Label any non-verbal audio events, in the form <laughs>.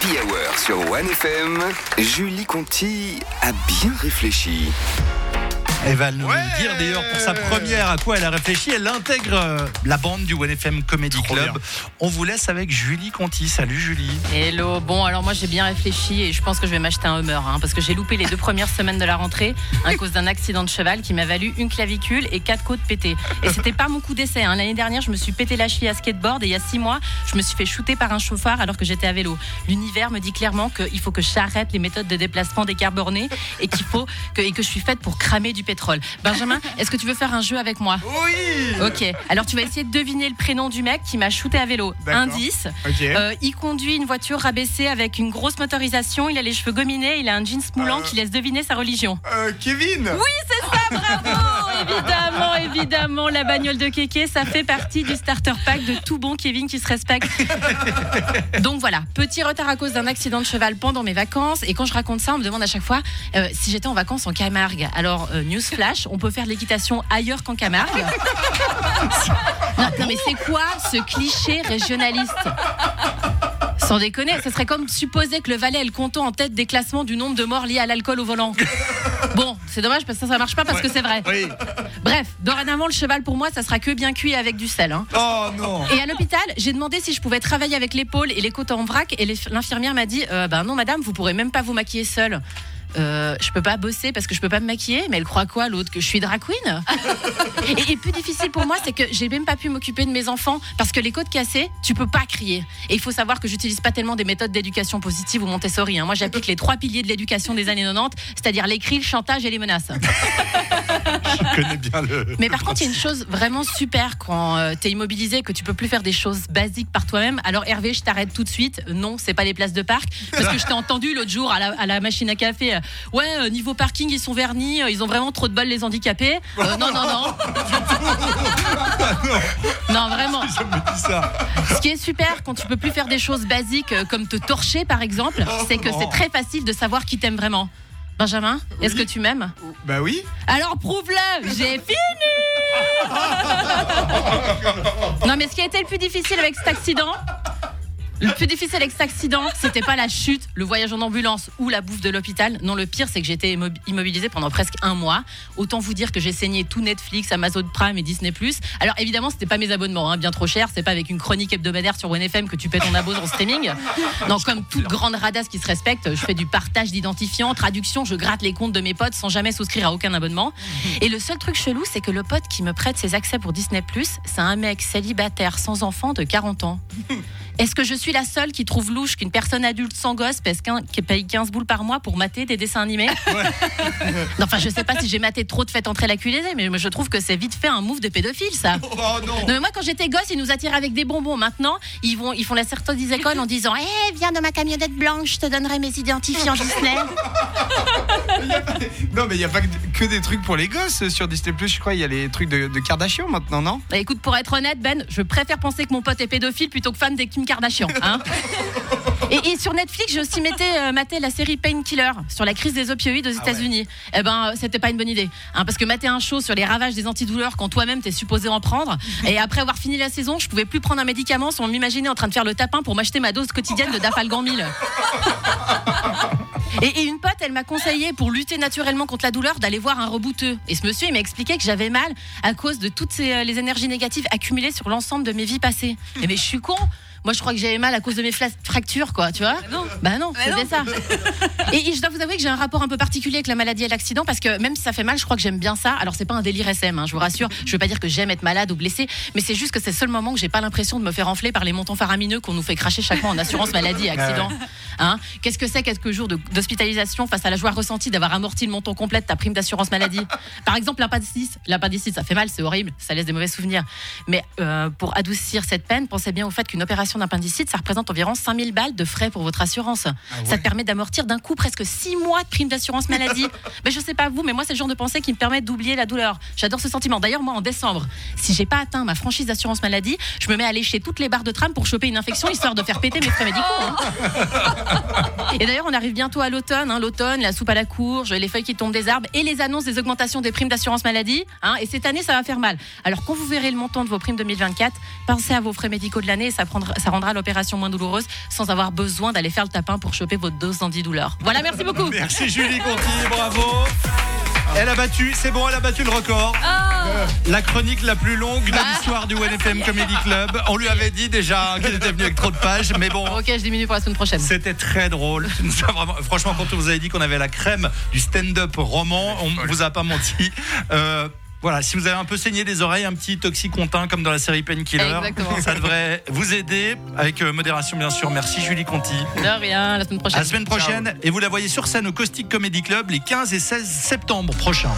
Happy Hour sur 1FM, Julie Conti a bien réfléchi. Elle va nous Ouais. dire d'ailleurs pour sa première à quoi elle a réfléchi. Elle intègre euh, la bande du OneFM Comedy Trop Club. bien. On vous laisse avec Julie Conti. Salut Julie. Hello, bon alors moi j'ai bien réfléchi et je pense que je vais m'acheter un Hummer hein, parce que j'ai loupé les deux premières semaines de la rentrée à cause d'un accident de cheval qui m'a valu une clavicule et quatre côtes pétées. Et c'était pas mon coup d'essai. hein. L'année dernière je me suis pété la cheville à skateboard et il y a six mois je me suis fait shooter par un chauffard alors que j'étais à vélo. L'univers me dit clairement qu'il faut que j'arrête les méthodes de déplacement bornés et qu'il faut que, et que je suis faite pour cramer du pétrole. Benjamin, <laughs> est-ce que tu veux faire un jeu avec moi Oui. Ok, alors tu vas essayer de deviner le prénom du mec qui m'a shooté à vélo. Indice, euh, il conduit une voiture rabaissée avec une grosse motorisation, il a les cheveux gominés, il a un jeans moulant Euh. qui laisse deviner sa religion. Euh, Kevin. Bravo <laughs> Évidemment, la bagnole de Kéké, ça fait partie du starter pack de tout bon Kevin qui se respecte. Donc voilà, petit retard à cause d'un accident de cheval pendant mes vacances. Et quand je raconte ça, on me demande à chaque fois euh, si j'étais en vacances en Camargue. Alors, euh, news flash, on peut faire de l'équitation ailleurs qu'en Camargue. Non, non, mais c'est quoi ce cliché régionaliste? Sans déconner, ce serait comme supposer que le Valais est le canton en tête des classements du nombre de morts liés à l'alcool au volant. Bon, c'est dommage parce que ça, ça marche pas parce que c'est vrai. Oui. Bref, dorénavant, le cheval pour moi, ça sera que bien cuit avec du sel. hein. Oh non Et à l'hôpital, j'ai demandé si je pouvais travailler avec l'épaule et les côtes en vrac. Et les- l'infirmière m'a dit euh, Ben non, madame, vous pourrez même pas vous maquiller seule. Euh, je peux pas bosser parce que je peux pas me maquiller, mais elle croit quoi l'autre que je suis drag queen? <laughs> Et, et plus difficile pour moi, c'est que j'ai même pas pu m'occuper de mes enfants parce que les côtes cassées, tu peux pas crier. Et il faut savoir que j'utilise pas tellement des méthodes d'éducation positive ou Montessori. hein. Moi, j'applique les trois piliers de l'éducation des années 90, c'est-à-dire les cris, le chantage et les menaces. <laughs> Je connais bien le. Mais par contre, il y a une chose vraiment super quand euh, t'es immobilisé, que tu peux plus faire des choses basiques par toi-même. Alors Hervé, je t'arrête tout de suite. Non, c'est pas les places de parc, parce que je t'ai <laughs> entendu l'autre jour à la, à la machine à café. euh, ouais, euh, niveau parking, ils sont vernis, ils ont vraiment trop de balles les handicapés. Euh, non, non, non. <laughs> non, vraiment. Ce qui est super quand tu peux plus faire des choses basiques comme te torcher par exemple, c'est que c'est très facile de savoir qui t'aime vraiment. Benjamin, est-ce que tu m'aimes? Bah oui. Alors prouve-le, j'ai <laughs> fini! Non mais ce qui a été le plus difficile avec cet accident, le plus difficile avec cet accident, c'était pas la chute, le voyage en ambulance ou la bouffe de l'hôpital. Non, le pire, c'est que j'étais immo- immobilisée pendant presque un mois. Autant vous dire que j'ai saigné tout Netflix, Amazon Prime et Disney+. Alors évidemment, c'était pas mes abonnements, hein, bien trop cher. C'est pas avec une chronique hebdomadaire sur OneFM que tu paies ton abo en streaming. Non, comme toute grande radasse qui se respecte, je fais du partage d'identifiants, traduction, je gratte les comptes de mes potes sans jamais souscrire à aucun abonnement. Et le seul truc chelou, c'est que le pote qui me prête ses accès pour Disney+, c'est un mec célibataire sans enfant de 40 ans. Est-ce que je suis la seule qui trouve louche qu'une personne adulte sans gosse pèse quin- qui paye 15 boules par mois pour mater des dessins animés <laughs> Non, Enfin, je sais pas si j'ai maté trop de fêtes entrer la culisée, mais je trouve que c'est vite fait un move de pédophile, ça. <laughs> Oh non Non, mais moi, quand j'étais gosse, ils nous attiraient avec des bonbons. Maintenant, ils, vont, ils font la sortie des écoles en disant Eh, viens dans ma camionnette blanche, je te donnerai mes identifiants <laughs> Disney. Non mais il y a pas que des trucs pour les gosses sur Disney+, je crois, il y a les trucs de, de Kardashian maintenant, non? Bah, écoute, pour être honnête, Ben, je préfère penser que mon pote est pédophile plutôt que fan des Kim Kardashian. Hein et, et sur Netflix, j'ai aussi maté, maté la série Painkiller sur la crise des opioïdes aux États-Unis. Eh ben, euh, c'était pas une bonne idée. Hein, parce que mater un show sur les ravages des antidouleurs quand toi-même t'es supposé en prendre. Et après avoir fini la saison, je pouvais plus prendre un médicament sans m'imaginer en train de faire le tapin pour m'acheter ma dose quotidienne de Dafalgan 1000. Et, une pote, elle m'a conseillé pour lutter naturellement contre la douleur d'aller voir un rebouteux. Et ce monsieur, il m'a expliqué que j'avais mal à cause de toutes ces, euh, les énergies négatives accumulées sur l'ensemble de mes vies passées. Et mais je suis con. Moi, je crois que j'avais mal à cause de mes fractures, quoi, tu vois Bah non, c'est bien ça. <laughs> Et, et je dois vous avouer que j'ai un rapport un peu particulier avec la maladie et l'accident parce que même si ça fait mal, je crois que j'aime bien ça. Alors c'est pas un délire SM, hein, je vous rassure. Je veux pas dire que j'aime être malade ou blessé, mais c'est juste que c'est le seul moment que j'ai pas l'impression de me faire enfler par les montants faramineux qu'on nous fait cracher chaque mois en assurance maladie et <laughs> accident. Hein Qu'est-ce que c'est quelques jours d'hospitalisation face à la joie ressentie d'avoir amorti le montant complet de ta prime d'assurance maladie? Par exemple, l'appendicite. L'appendicite, ça fait mal, c'est horrible, ça laisse des mauvais souvenirs. Mais euh, pour adoucir cette peine, pensez bien au fait qu'une opération d'appendicite, ça représente environ 5000 balles de frais pour votre assurance. Ça te permet d'amortir d'un coup presque 6 mois de prime d'assurance maladie. <laughs> mais je sais pas vous, mais moi, c'est le genre de pensée qui me permet d'oublier la douleur. J'adore ce sentiment. D'ailleurs, moi, en décembre, si j'ai pas atteint ma franchise d'assurance maladie, je me mets à lécher toutes les barres de tram pour choper une infection histoire de faire péter mes frais médicaux. hein. <laughs> Et d'ailleurs, on arrive bientôt à l'automne. hein. L'automne, la soupe à la courge, les feuilles qui tombent des arbres et les annonces des augmentations des primes d'assurance maladie. hein. Et cette année, ça va faire mal. Alors, quand vous verrez le montant de vos primes 2024, pensez à vos frais médicaux de l'année et ça, prendra- ça rendra l'opération moins douloureuse sans avoir besoin d'aller faire le tapin pour choper votre dose d'antidouleur. Voilà, merci beaucoup. Merci Julie Conti, bravo. Elle a battu, c'est bon, elle a battu le record. La chronique la plus longue de Ah. l'histoire du OneFM <laughs> Comedy Club. On lui avait dit déjà qu'il était venu avec trop de pages, mais bon. Ok, je diminue pour la semaine prochaine. C'était très drôle. <laughs> Vraiment- franchement, quand on vous avait dit qu'on avait la crème du stand-up roman, on ne vous a pas menti. Euh, voilà, si vous avez un peu saigné des oreilles, un petit toxicontin comme dans la série Painkiller, Exactement. ça devrait vous aider avec euh, modération bien sûr. Merci Julie Conti. De rien, la semaine À prochaine. la semaine prochaine et vous la voyez sur scène au Caustic Comedy Club les 15 et 16 septembre prochains.